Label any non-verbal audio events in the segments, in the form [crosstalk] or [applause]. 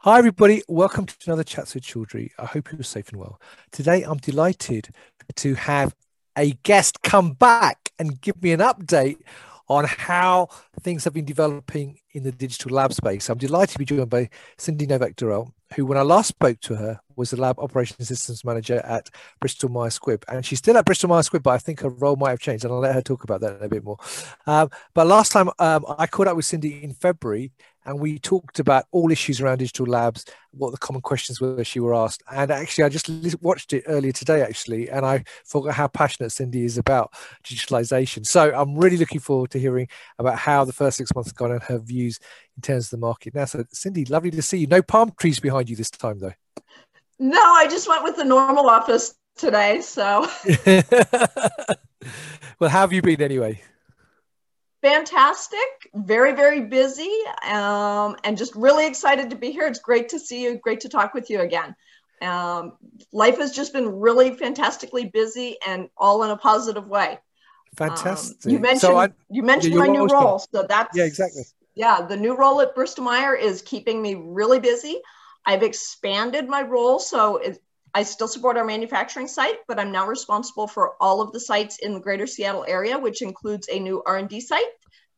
Hi, everybody. Welcome to another Chats with Chaudhry. I hope you're safe and well. Today, I'm delighted to have a guest come back and give me an update on how things have been developing in the digital lab space. I'm delighted to be joined by Cindy Novak Durrell, who, when I last spoke to her, was the lab operations systems manager at Bristol Myers Squibb. And she's still at Bristol Myers Squibb, but I think her role might have changed. And I'll let her talk about that a bit more. Um, but last time um, I caught up with Cindy in February, and we talked about all issues around digital labs, what the common questions were she were asked. And actually, I just watched it earlier today, actually, and I forgot how passionate Cindy is about digitalization. So I'm really looking forward to hearing about how the first six months have gone and her views in terms of the market. Now, so Cindy, lovely to see you. No palm trees behind you this time, though. No, I just went with the normal office today. So, [laughs] well, how have you been anyway? Fantastic, very, very busy, um, and just really excited to be here. It's great to see you, great to talk with you again. Um, life has just been really fantastically busy and all in a positive way. Fantastic. Um, you mentioned so I, you mentioned yeah, my new role, so that's yeah, exactly. Yeah, the new role at Bristol Meyer is keeping me really busy. I've expanded my role, so it, I still support our manufacturing site, but I'm now responsible for all of the sites in the greater Seattle area, which includes a new R&D site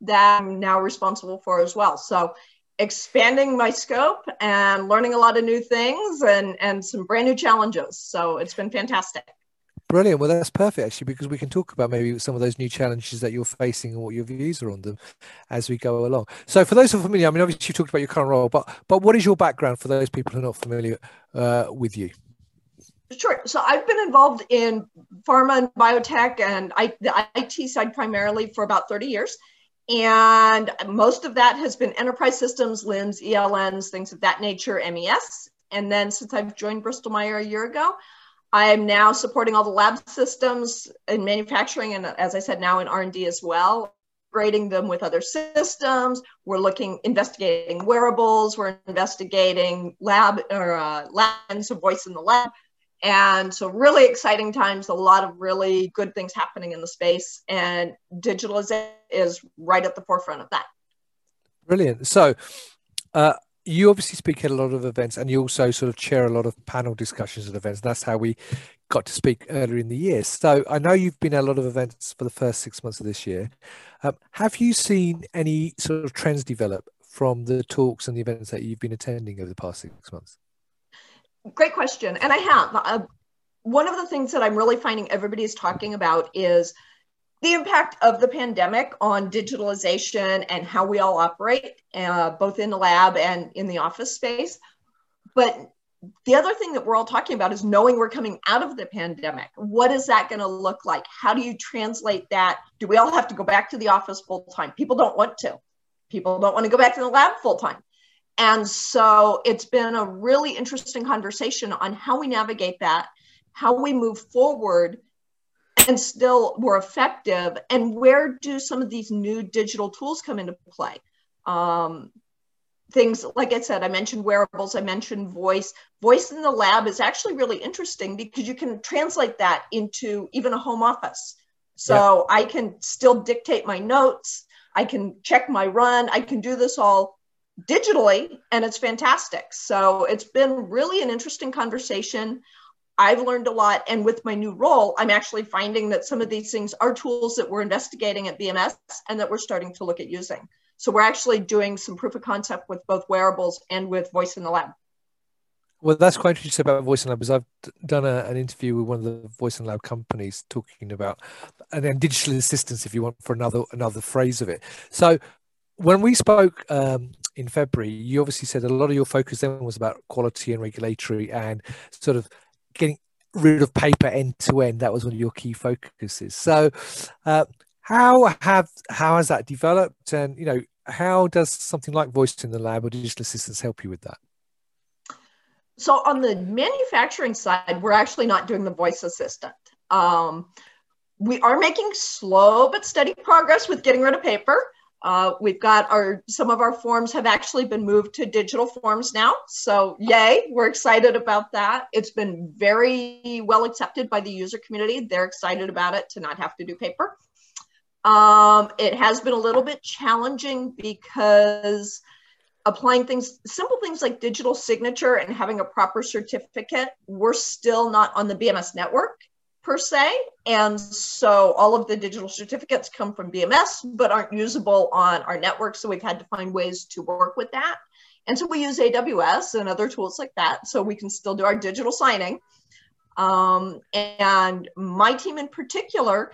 that I'm now responsible for as well. So expanding my scope and learning a lot of new things and, and some brand new challenges. So it's been fantastic. Brilliant. Well, that's perfect actually, because we can talk about maybe some of those new challenges that you're facing and what your views are on them as we go along. So, for those who are familiar, I mean, obviously you talked about your current role, but but what is your background for those people who are not familiar uh, with you? Sure. So I've been involved in pharma and biotech and I, the IT side primarily for about 30 years. And most of that has been enterprise systems, LIMS, ELNs, things of that nature, MES. And then since I've joined Bristol Meyer a year ago, I'm now supporting all the lab systems in manufacturing and as I said, now in R&D as well, grading them with other systems. We're looking, investigating wearables. We're investigating lab or uh, labs of voice in the lab. And so, really exciting times, a lot of really good things happening in the space, and digitalization is right at the forefront of that. Brilliant. So, uh, you obviously speak at a lot of events and you also sort of chair a lot of panel discussions at events. That's how we got to speak earlier in the year. So I know you've been at a lot of events for the first six months of this year. Um, have you seen any sort of trends develop from the talks and the events that you've been attending over the past six months? Great question. And I have. Uh, one of the things that I'm really finding everybody is talking about is the impact of the pandemic on digitalization and how we all operate, uh, both in the lab and in the office space. But the other thing that we're all talking about is knowing we're coming out of the pandemic. What is that going to look like? How do you translate that? Do we all have to go back to the office full time? People don't want to. People don't want to go back to the lab full time. And so it's been a really interesting conversation on how we navigate that, how we move forward and still more effective, and where do some of these new digital tools come into play. Um, things like I said, I mentioned wearables, I mentioned voice. Voice in the lab is actually really interesting because you can translate that into even a home office. So yeah. I can still dictate my notes, I can check my run, I can do this all digitally and it's fantastic. So it's been really an interesting conversation. I've learned a lot. And with my new role, I'm actually finding that some of these things are tools that we're investigating at BMS and that we're starting to look at using. So we're actually doing some proof of concept with both wearables and with voice in the lab. Well, that's quite interesting about Voice in Lab because I've done a, an interview with one of the Voice in Lab companies talking about and then digital assistance, if you want, for another another phrase of it. So when we spoke um, in February, you obviously said a lot of your focus then was about quality and regulatory and sort of getting rid of paper end to end. That was one of your key focuses. So, uh, how have how has that developed, and you know how does something like voice in the lab or digital assistants help you with that? So on the manufacturing side, we're actually not doing the voice assistant. Um, we are making slow but steady progress with getting rid of paper. Uh, we've got our some of our forms have actually been moved to digital forms now. So yay, we're excited about that. It's been very well accepted by the user community. They're excited about it to not have to do paper. Um, it has been a little bit challenging because applying things, simple things like digital signature and having a proper certificate, we're still not on the BMS network per se. And so all of the digital certificates come from BMS, but aren't usable on our network. So we've had to find ways to work with that. And so we use AWS and other tools like that so we can still do our digital signing. Um, and my team in particular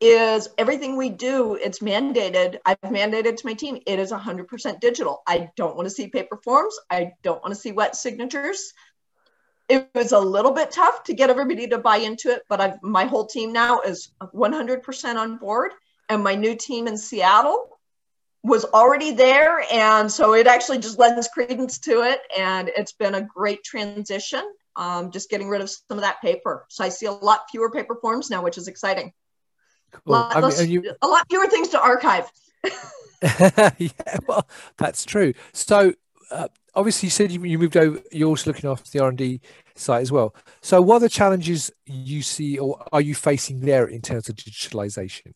is everything we do, it's mandated. I've mandated to my team, it is 100% digital. I don't want to see paper forms. I don't want to see wet signatures. It was a little bit tough to get everybody to buy into it, but I've, my whole team now is 100% on board. And my new team in Seattle was already there. And so it actually just lends credence to it. And it's been a great transition, um, just getting rid of some of that paper. So I see a lot fewer paper forms now, which is exciting. Cool. Lot, I mean, you... A lot fewer things to archive. [laughs] yeah, well, that's true. So uh, obviously, you said you, you moved over. You're also looking after the R and D site as well. So, what are the challenges you see, or are you facing there in terms of digitalization?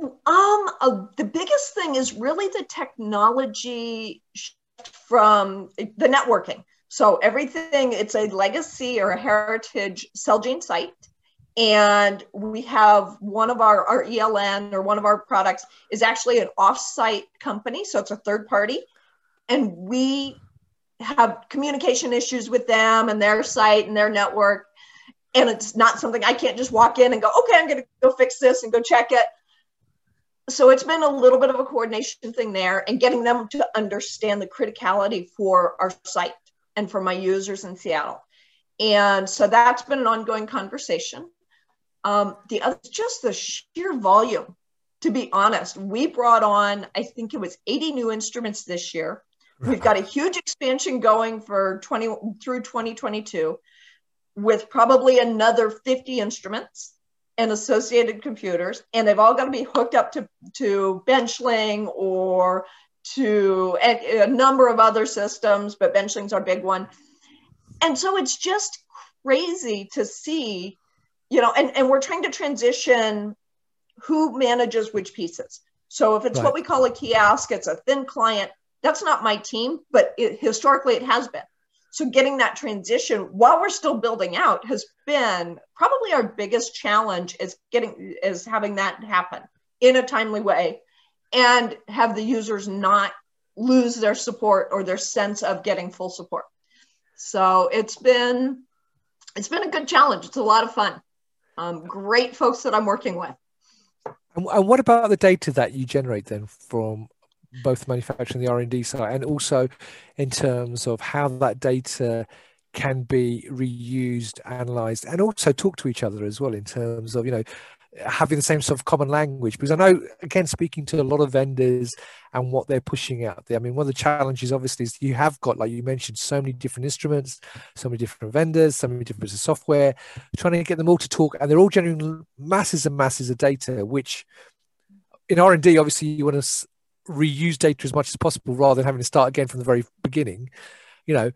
Um, uh, the biggest thing is really the technology from the networking. So everything, it's a legacy or a heritage Celgene site. And we have one of our, our ELN or one of our products is actually an offsite company. So it's a third party. And we have communication issues with them and their site and their network. And it's not something I can't just walk in and go, okay, I'm going to go fix this and go check it so it's been a little bit of a coordination thing there and getting them to understand the criticality for our site and for my users in Seattle. And so that's been an ongoing conversation. Um, the other, just the sheer volume, to be honest, we brought on, I think it was 80 new instruments this year. We've got a huge expansion going for 20 through 2022 with probably another 50 instruments and associated computers, and they've all got to be hooked up to, to Benchling or to a, a number of other systems, but Benchling's our big one. And so it's just crazy to see, you know, and, and we're trying to transition who manages which pieces. So if it's right. what we call a kiosk, it's a thin client. That's not my team, but it, historically it has been. So getting that transition while we're still building out has been probably our biggest challenge is getting is having that happen in a timely way and have the users not lose their support or their sense of getting full support. So it's been it's been a good challenge. It's a lot of fun. Um, great folks that I'm working with. And what about the data that you generate then from both manufacturing the R&D side and also in terms of how that data can be reused, analyzed, and also talk to each other as well in terms of, you know, having the same sort of common language. Because i know again speaking to a lot of vendors and what they're pushing out there i mean one of the challenges obviously is you have got like you mentioned so many different instruments so many different vendors so many different bits of software trying to get them all to talk and they're all generating masses and masses of data which in r&d obviously you want to reuse data as much as possible rather than having to start again from the very beginning you know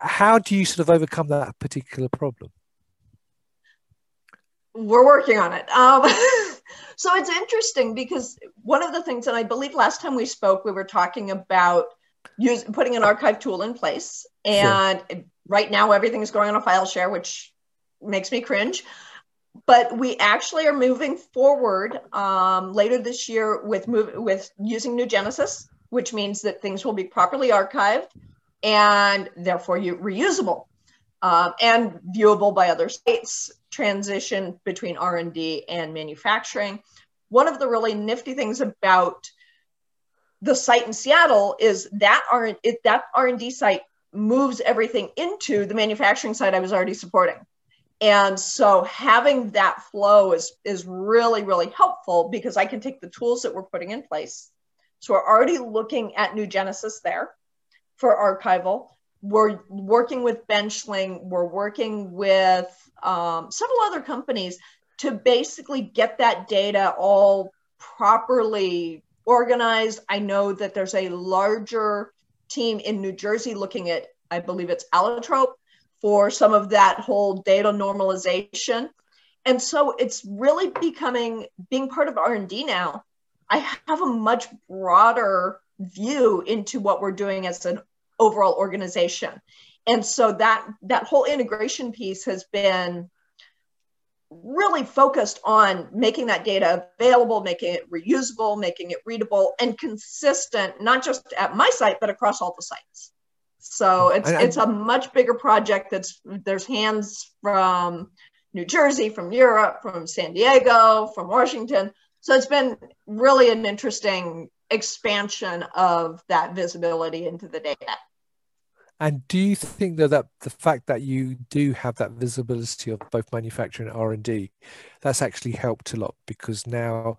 how do you sort of overcome that particular problem? We're working on it. Um, [laughs] so it's interesting because one of the things and i believe last time we spoke we were talking about use, putting an archive tool in place and sure. right now everything is going on a file share which makes me cringe but we actually are moving forward um, later this year with move, with using NuGenesis, which means that things will be properly archived and therefore reusable uh, and viewable by other states. Transition between R and D and manufacturing. One of the really nifty things about the site in Seattle is that R that R and D site moves everything into the manufacturing site I was already supporting and so having that flow is is really really helpful because i can take the tools that we're putting in place. So we're already looking at NuGenesis there for archival. We're working with benchling. We're working with um, several other companies to basically get that data all properly organized. I know that there's a larger team in new jersey looking at i believe it's allotrope for some of that whole data normalization. And so it's really becoming being part of R&D now. I have a much broader view into what we're doing as an overall organization. And so that that whole integration piece has been really focused on making that data available, making it reusable, making it readable and consistent, not just at my site, but across all the sites. So it's it's a much bigger project. That's there's hands from New Jersey, from Europe, from San Diego, from Washington. So it's been really an interesting expansion of that visibility into the data. And do you think that, that the fact that you do have that visibility of both manufacturing and R and D, that's actually helped a lot because now,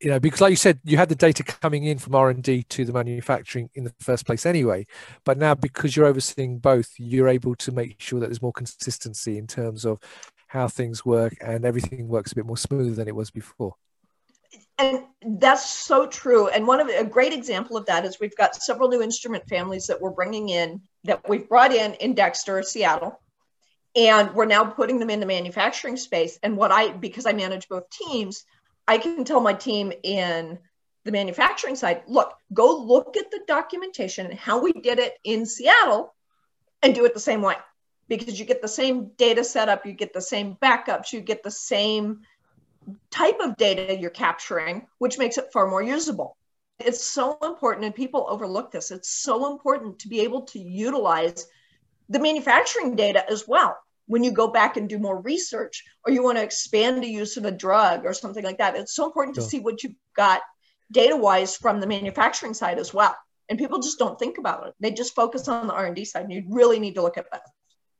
you know, because like you said, you had the data coming in from R and D to the manufacturing in the first place anyway, but now because you're overseeing both, you're able to make sure that there's more consistency in terms of how things work and everything works a bit more smooth than it was before and that's so true. And one of a great example of that is we've got several new instrument families that we're bringing in that we've brought in in Dexter, Seattle, and we're now putting them in the manufacturing space. And what I, because I manage both teams, I can tell my team in the manufacturing side, look, go look at the documentation and how we did it in Seattle and do it the same way because you get the same data setup, you get the same backups, you get the same type of data you're capturing, which makes it far more usable. It's so important, and people overlook this. It's so important to be able to utilize the manufacturing data as well. When you go back and do more research, or you want to expand the use of a drug or something like that, it's so important to see what you've got data wise from the manufacturing side as well. And people just don't think about it. They just focus on the R and D side. And you really need to look at that.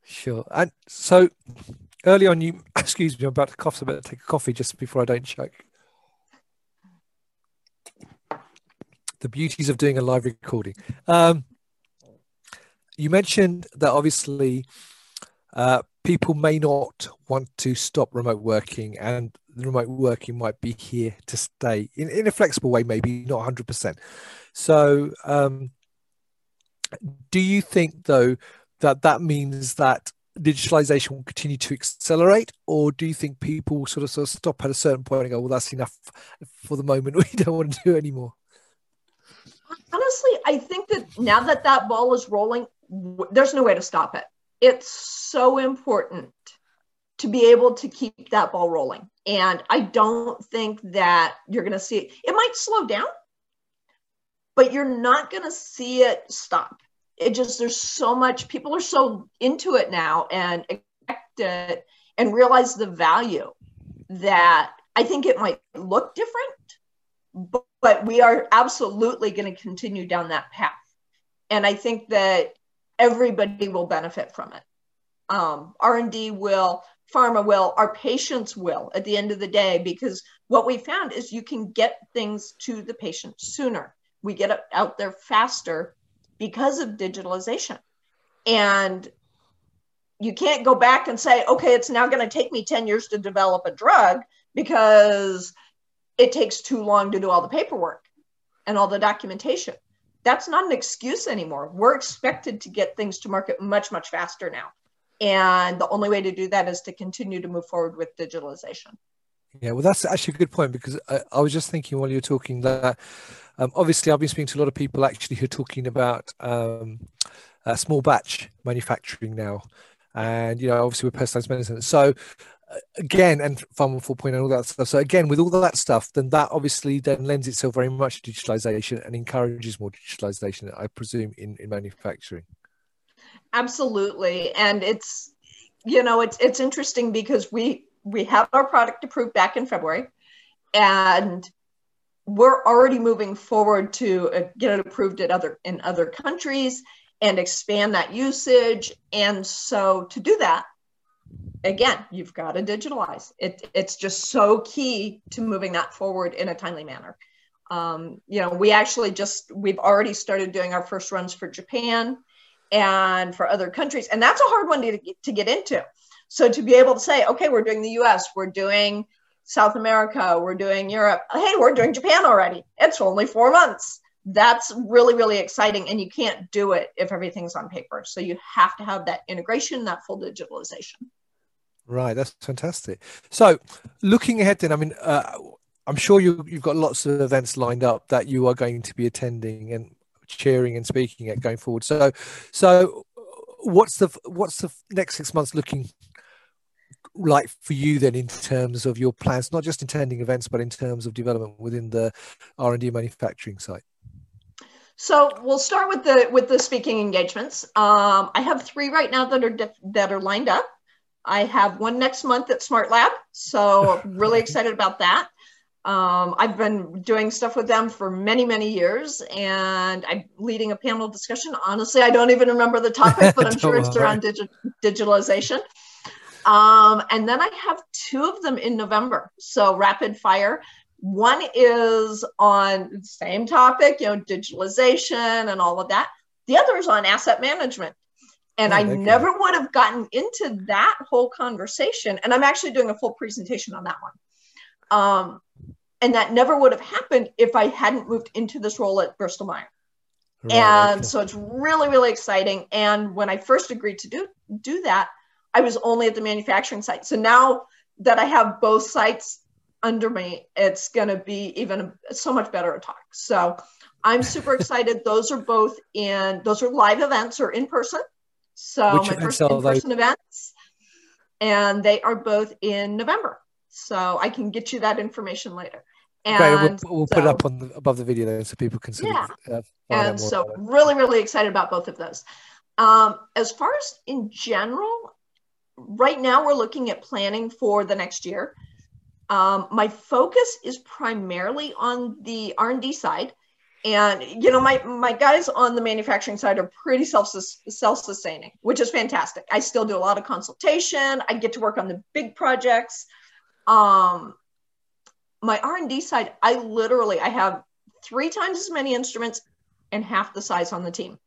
Sure. And so early on, you [coughs] excuse me, I'm about to cough, so I better take a coffee just before I don't choke. The beauties of doing a live recording. Um, you mentioned that obviously uh, people may not want to stop remote working, and remote working might be here to stay in, in a flexible way, maybe not 100%. So, um, do you think though that that means that digitalization will continue to accelerate, or do you think people sort of, sort of stop at a certain point and go, "Well, that's enough for the moment. [laughs] We don't want to do anymore." Honestly, I think that now that that ball is rolling, there's no way to stop it. It's so important to be able to keep that ball rolling, and I don't think that you're going to see it. It might slow down, but you're not going to see it stop it just there's so much people are so into it now and expect it and realize the value that I think it might look different, but, but we are absolutely going to continue down that path. And I think that everybody will benefit from it. Um, R&D will, pharma will, our patients will at the end of the day, because what we found is you can get things to the patient sooner. We get it out there faster because of digitalization. And you can't go back and say, okay, it's now going to take me 10 years to develop a drug because it takes too long to do all the paperwork and all the documentation. That's not an excuse anymore. We're expected to get things to market much, much faster now. And the only way to do that is to continue to move forward with digitalization. Yeah, well, that's actually a good point because I, I was just thinking while you were talking that um, obviously I've been speaking to a lot of people actually who are talking about um, uh, small batch manufacturing now, and you know obviously with personalized medicine. So again, and Pharma 4.0 and all that stuff. So again, with all that stuff, then that obviously then lends itself very much to digitalization and encourages more digitalization, I presume, in, in manufacturing. Absolutely, and it's you know it's it's interesting because we we have our product approved back in February, and we're already moving forward to uh, get it approved at other in other countries and expand that usage. And so to do that, again, you've got to digitalize. It, it's just so key to moving that forward in a timely manner. Um, you know, we actually just we've already started doing our first runs for Japan and for other countries, and that's a hard one to, to get into. So to be able to say, okay, we're doing the US, we're doing South America, we're doing Europe, hey, we're doing Japan already. It's only four months. That's really, really exciting. And you can't do it if everything's on paper. So you have to have that integration, that full digitalization. Right, that's fantastic. So, looking ahead, then, I mean, uh, I'm sure you, you've got lots of events lined up that you are going to be attending and cheering and speaking at going forward. So, so what's the what's the next six months looking like for you then in terms of your plans, not just attending events, but in terms of development within the R and D manufacturing site? So we'll start with the with the speaking engagements. Um, I have three right now that are that are lined up. I have one next month at Smart Lab, so really [laughs] excited about that. Um, I've been doing stuff with them for many, many years, and I'm leading a panel discussion. Honestly, I don't even remember the topic, [laughs] but I'm sure it's around digi- digitalization. Um, and then I have two of them in November. So rapid fire. One is on the same topic, you know, digitalization and all of that. The other is on asset management. And oh, I never would have gotten into that whole conversation. And I'm actually doing a full presentation on that one. Um, and that never would have happened if I hadn't moved into this role at Bristol Myers. Right, and okay. so it's really, really exciting. And when I first agreed to do do that, I was only at the manufacturing site. So now that I have both sites under me, it's going to be even so much better to talk. So I'm super [laughs] excited. those are both in, those are live events or in person. So Which my first in person events, and they are both in November. So I can get you that information later. And we'll, we'll so, put it up on the, above the video there so people can see. Yeah. Uh, and so really, really excited about both of those. Um, as far as in general, right now we're looking at planning for the next year. Um, my focus is primarily on the R&D side. And you know, my my guys on the manufacturing side are pretty self self sustaining, which is fantastic. I still do a lot of consultation. I get to work on the big projects. Um, my R&D side, I literally I have three times as many instruments and half the size on the team.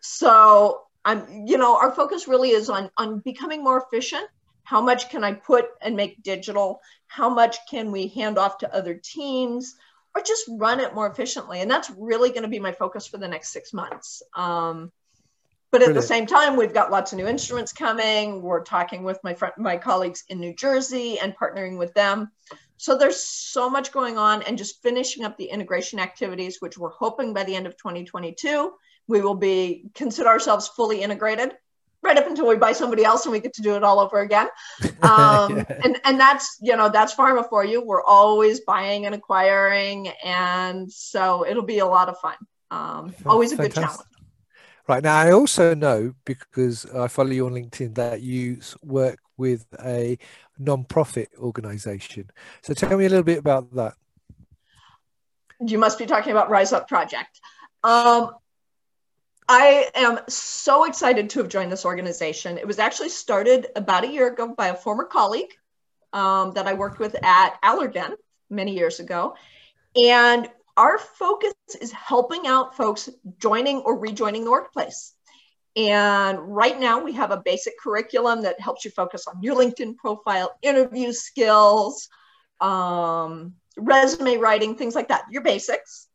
So I'm, you know, our focus really is on on becoming more efficient. How much can I put and make digital? How much can we hand off to other teams, or just run it more efficiently? And that's really going to be my focus for the next six months. Um, but at Brilliant. the same time, we've got lots of new instruments coming. We're talking with my friend, my colleagues in New Jersey and partnering with them. So there's so much going on, and just finishing up the integration activities, which we're hoping by the end of 2022 we will be consider ourselves fully integrated right up until we buy somebody else and we get to do it all over again. [laughs] Um, yeah. and, and that's, you know, that's pharma for you. We're always buying and acquiring. And so it'll be a lot of fun. Um, always a Fantastic. good challenge. Right. Now, I also know because I follow you on LinkedIn that you work with a non-profit organization. So tell me a little bit about that. You must be talking about Rise Up Project. Um, I am so excited to have joined this organization. It was actually started about a year ago by a former colleague um, that I worked with at Allergan many years ago. And our focus is helping out folks joining or rejoining the workplace. And right now, we have a basic curriculum that helps you focus on your LinkedIn profile, interview skills, um, resume writing, things like that, your basics.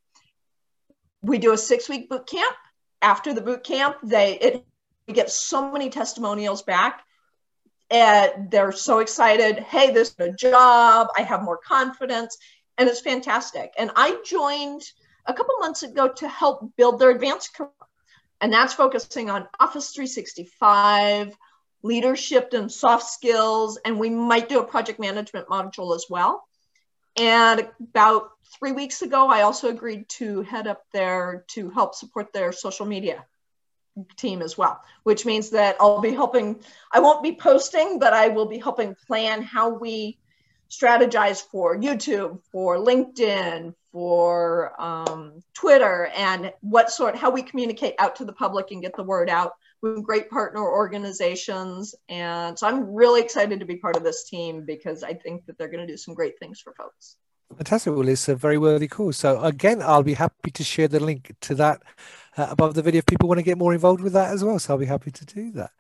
We do a six week boot camp after the boot camp, they it we get so many testimonials back. And they're so excited. Hey, this is a job. I have more confidence. And it's fantastic. And I joined a couple months ago to help build their advanced career. And that's focusing on Office 365, leadership and soft skills. And we might do a project management module as well. And about three weeks ago, I also agreed to head up there to help support their social media team as well, which means that I'll be helping. I won't be posting, but I will be helping plan how we strategize for YouTube, for LinkedIn, for um, Twitter, and what sort, how we communicate out to the public and get the word out with great partner organizations. And so I'm really excited to be part of this team because I think that they're going to do some great things for folks. Fantastic. Well, it's a very worthy cause. So, again, I'll be happy to share the link to that uh, above the video if people want to get more involved with that as well. So, I'll be happy to do that.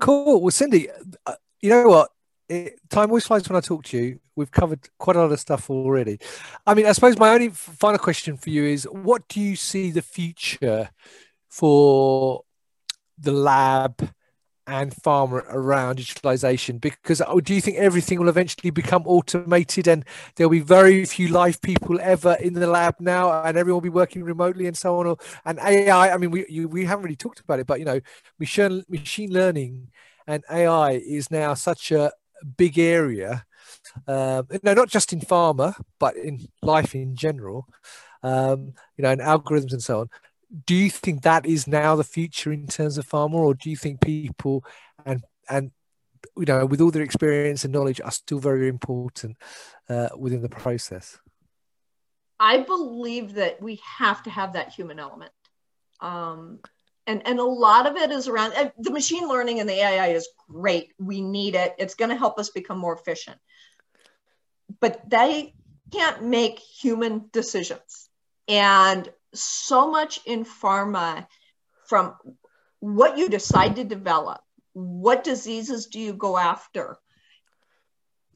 Cool. Well, Cindy, uh, you know what? It, time always flies when I talk to you. We've covered quite a lot of stuff already. I mean, I suppose my only final question for you is what do you see the future for the lab and pharma around digitalization? Because oh, do you think everything will eventually become automated and there'll be very few live people ever in the lab now and everyone will be working remotely and so on? And ai i mean we you, we haven't really talked about it but you know machine machine learning and ai is now such a big area um, no not just in pharma but in life in general um, you know and algorithms and so on do you think that is now the future in terms of pharma, or do you think people and and you know with all their experience and knowledge are still very important uh, within the process? I believe that we have to have that human element. Um, and, and a lot of it is around the machine learning and the AI is great. We need it. It's going to help us become more efficient. But they can't make human decisions. And so much in pharma from what you decide to develop, what diseases do you go after,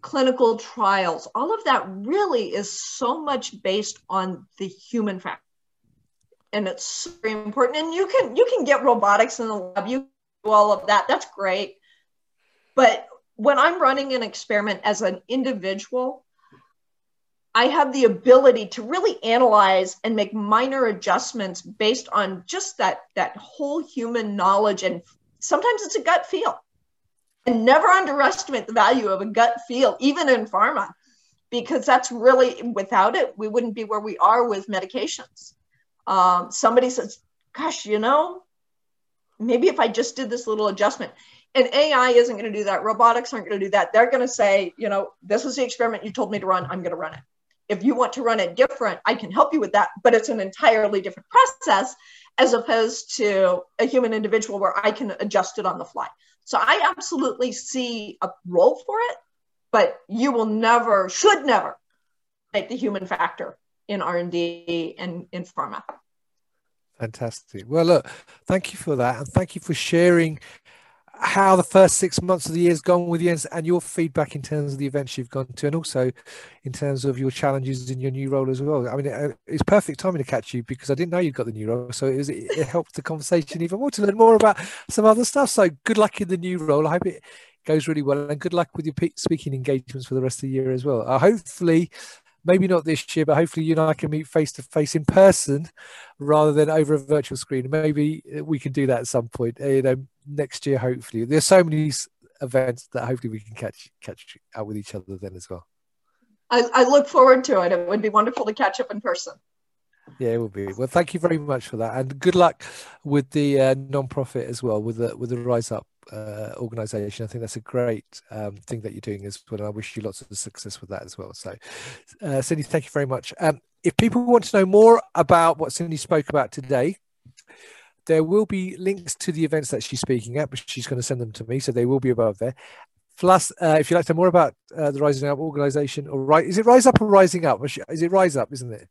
clinical trials, all of that really is so much based on the human factor. And it's very important. And you can you can get robotics in the lab, you do all of that. That's great. But when I'm running an experiment as an individual, I have the ability to really analyze and make minor adjustments based on just that that whole human knowledge and sometimes it's a gut feel. And never underestimate the value of a gut feel even in pharma because that's really without it we wouldn't be where we are with medications. Um, somebody says, "Gosh, you know, maybe if I just did this little adjustment." And AI isn't going to do that. Robotics aren't going to do that. They're going to say, you know, this is the experiment you told me to run. I'm going to run it if you want to run it different, I can help you with that, but it's an entirely different process as opposed to a human individual where I can adjust it on the fly. So I absolutely see a role for it, but you will never, should never take the human factor in R&D and in pharma. Fantastic. Well, look, thank you for that. And thank you for sharing how the first six months of the year has gone with you and your feedback in terms of the events you've gone to and also in terms of your challenges in your new role as well. I mean it, it's perfect timing to catch you because i didn't know you'd got the new role so it, was, it helped the conversation even more to learn more about some other stuff. So good luck in the new role. I hope it goes really well and good luck with your speaking engagements for the rest of the year as well. Uh, hopefully maybe not this year, but hopefully you and I can meet face to face in person rather than over a virtual screen. Maybe we can do that at some point, you know, next year. Hopefully, there's so many events that hopefully we can catch catch out with each other then as well. I, I look forward to it. It would be wonderful to catch up in person. Yeah, it will be. Well, thank you very much for that, and good luck with the uh, non-profit as well, with the with the Rise Up uh, organization. I think that's a great um, thing that you're doing as well. And I wish you lots of success with that as well. So, uh, Cindy, thank you very much. Um, if people want to know more about what Cindy spoke about today, there will be links to the events that she's speaking at, but she's going to send them to me, so they will be above there. Plus, uh, if you'd like to know more about uh, the Rising Up organization, or right, is it Rise Up or Rising Up? Is it Rise Up? Isn't it?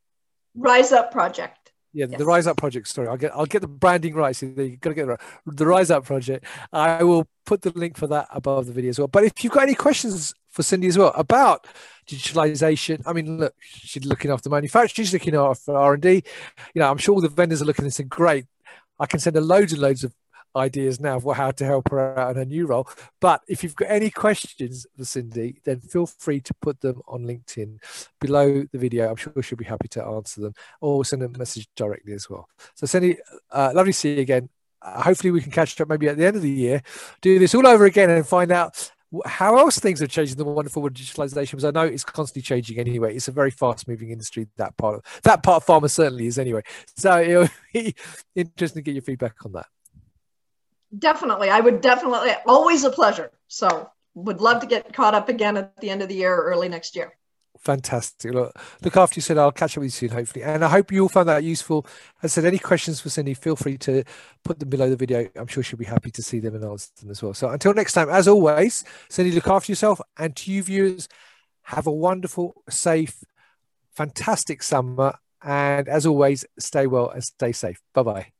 Rise Up Project. Yeah, yes. the Rise Up Project story. I'll get I'll get the branding right. So you got to get it right. The Rise Up Project. I will put the link for that above the video as well. But if you've got any questions for Cindy as well about digitalization, I mean, look, she's looking after manufacturing, she's looking after R and D. You know, I'm sure all the vendors are looking and saying, "Great, I can send her loads and loads of ideas now for how to help her out in her new role. But if you've got any questions for Cindy, then feel free to put them on LinkedIn below the video. I'm sure she'll be happy to answer them or send a message directly as well. So, Cindy, uh, lovely to see you again. Uh, hopefully, we can catch up maybe at the end of the year, do this all over again and find out how else things have changed in the wonderful world of digitalization because I know it's constantly changing anyway. It's a very fast moving industry. That part of that part of pharma certainly is anyway. So it'll [laughs] be interesting to get your feedback on that. Definitely. I would definitely, always a pleasure. So would love to get caught up again at the end of the year or early next year. Fantastic. Look, look after you said I'll catch up with you soon, hopefully. And I hope you all found that useful. As I said, any questions for Cindy, feel free to put them below the video. I'm sure she'll be happy to see them and answer them as well. So until next time, as always, Cindy, look after yourself. And to you viewers, have a wonderful, safe, fantastic summer. And as always, stay well and stay safe. Bye bye.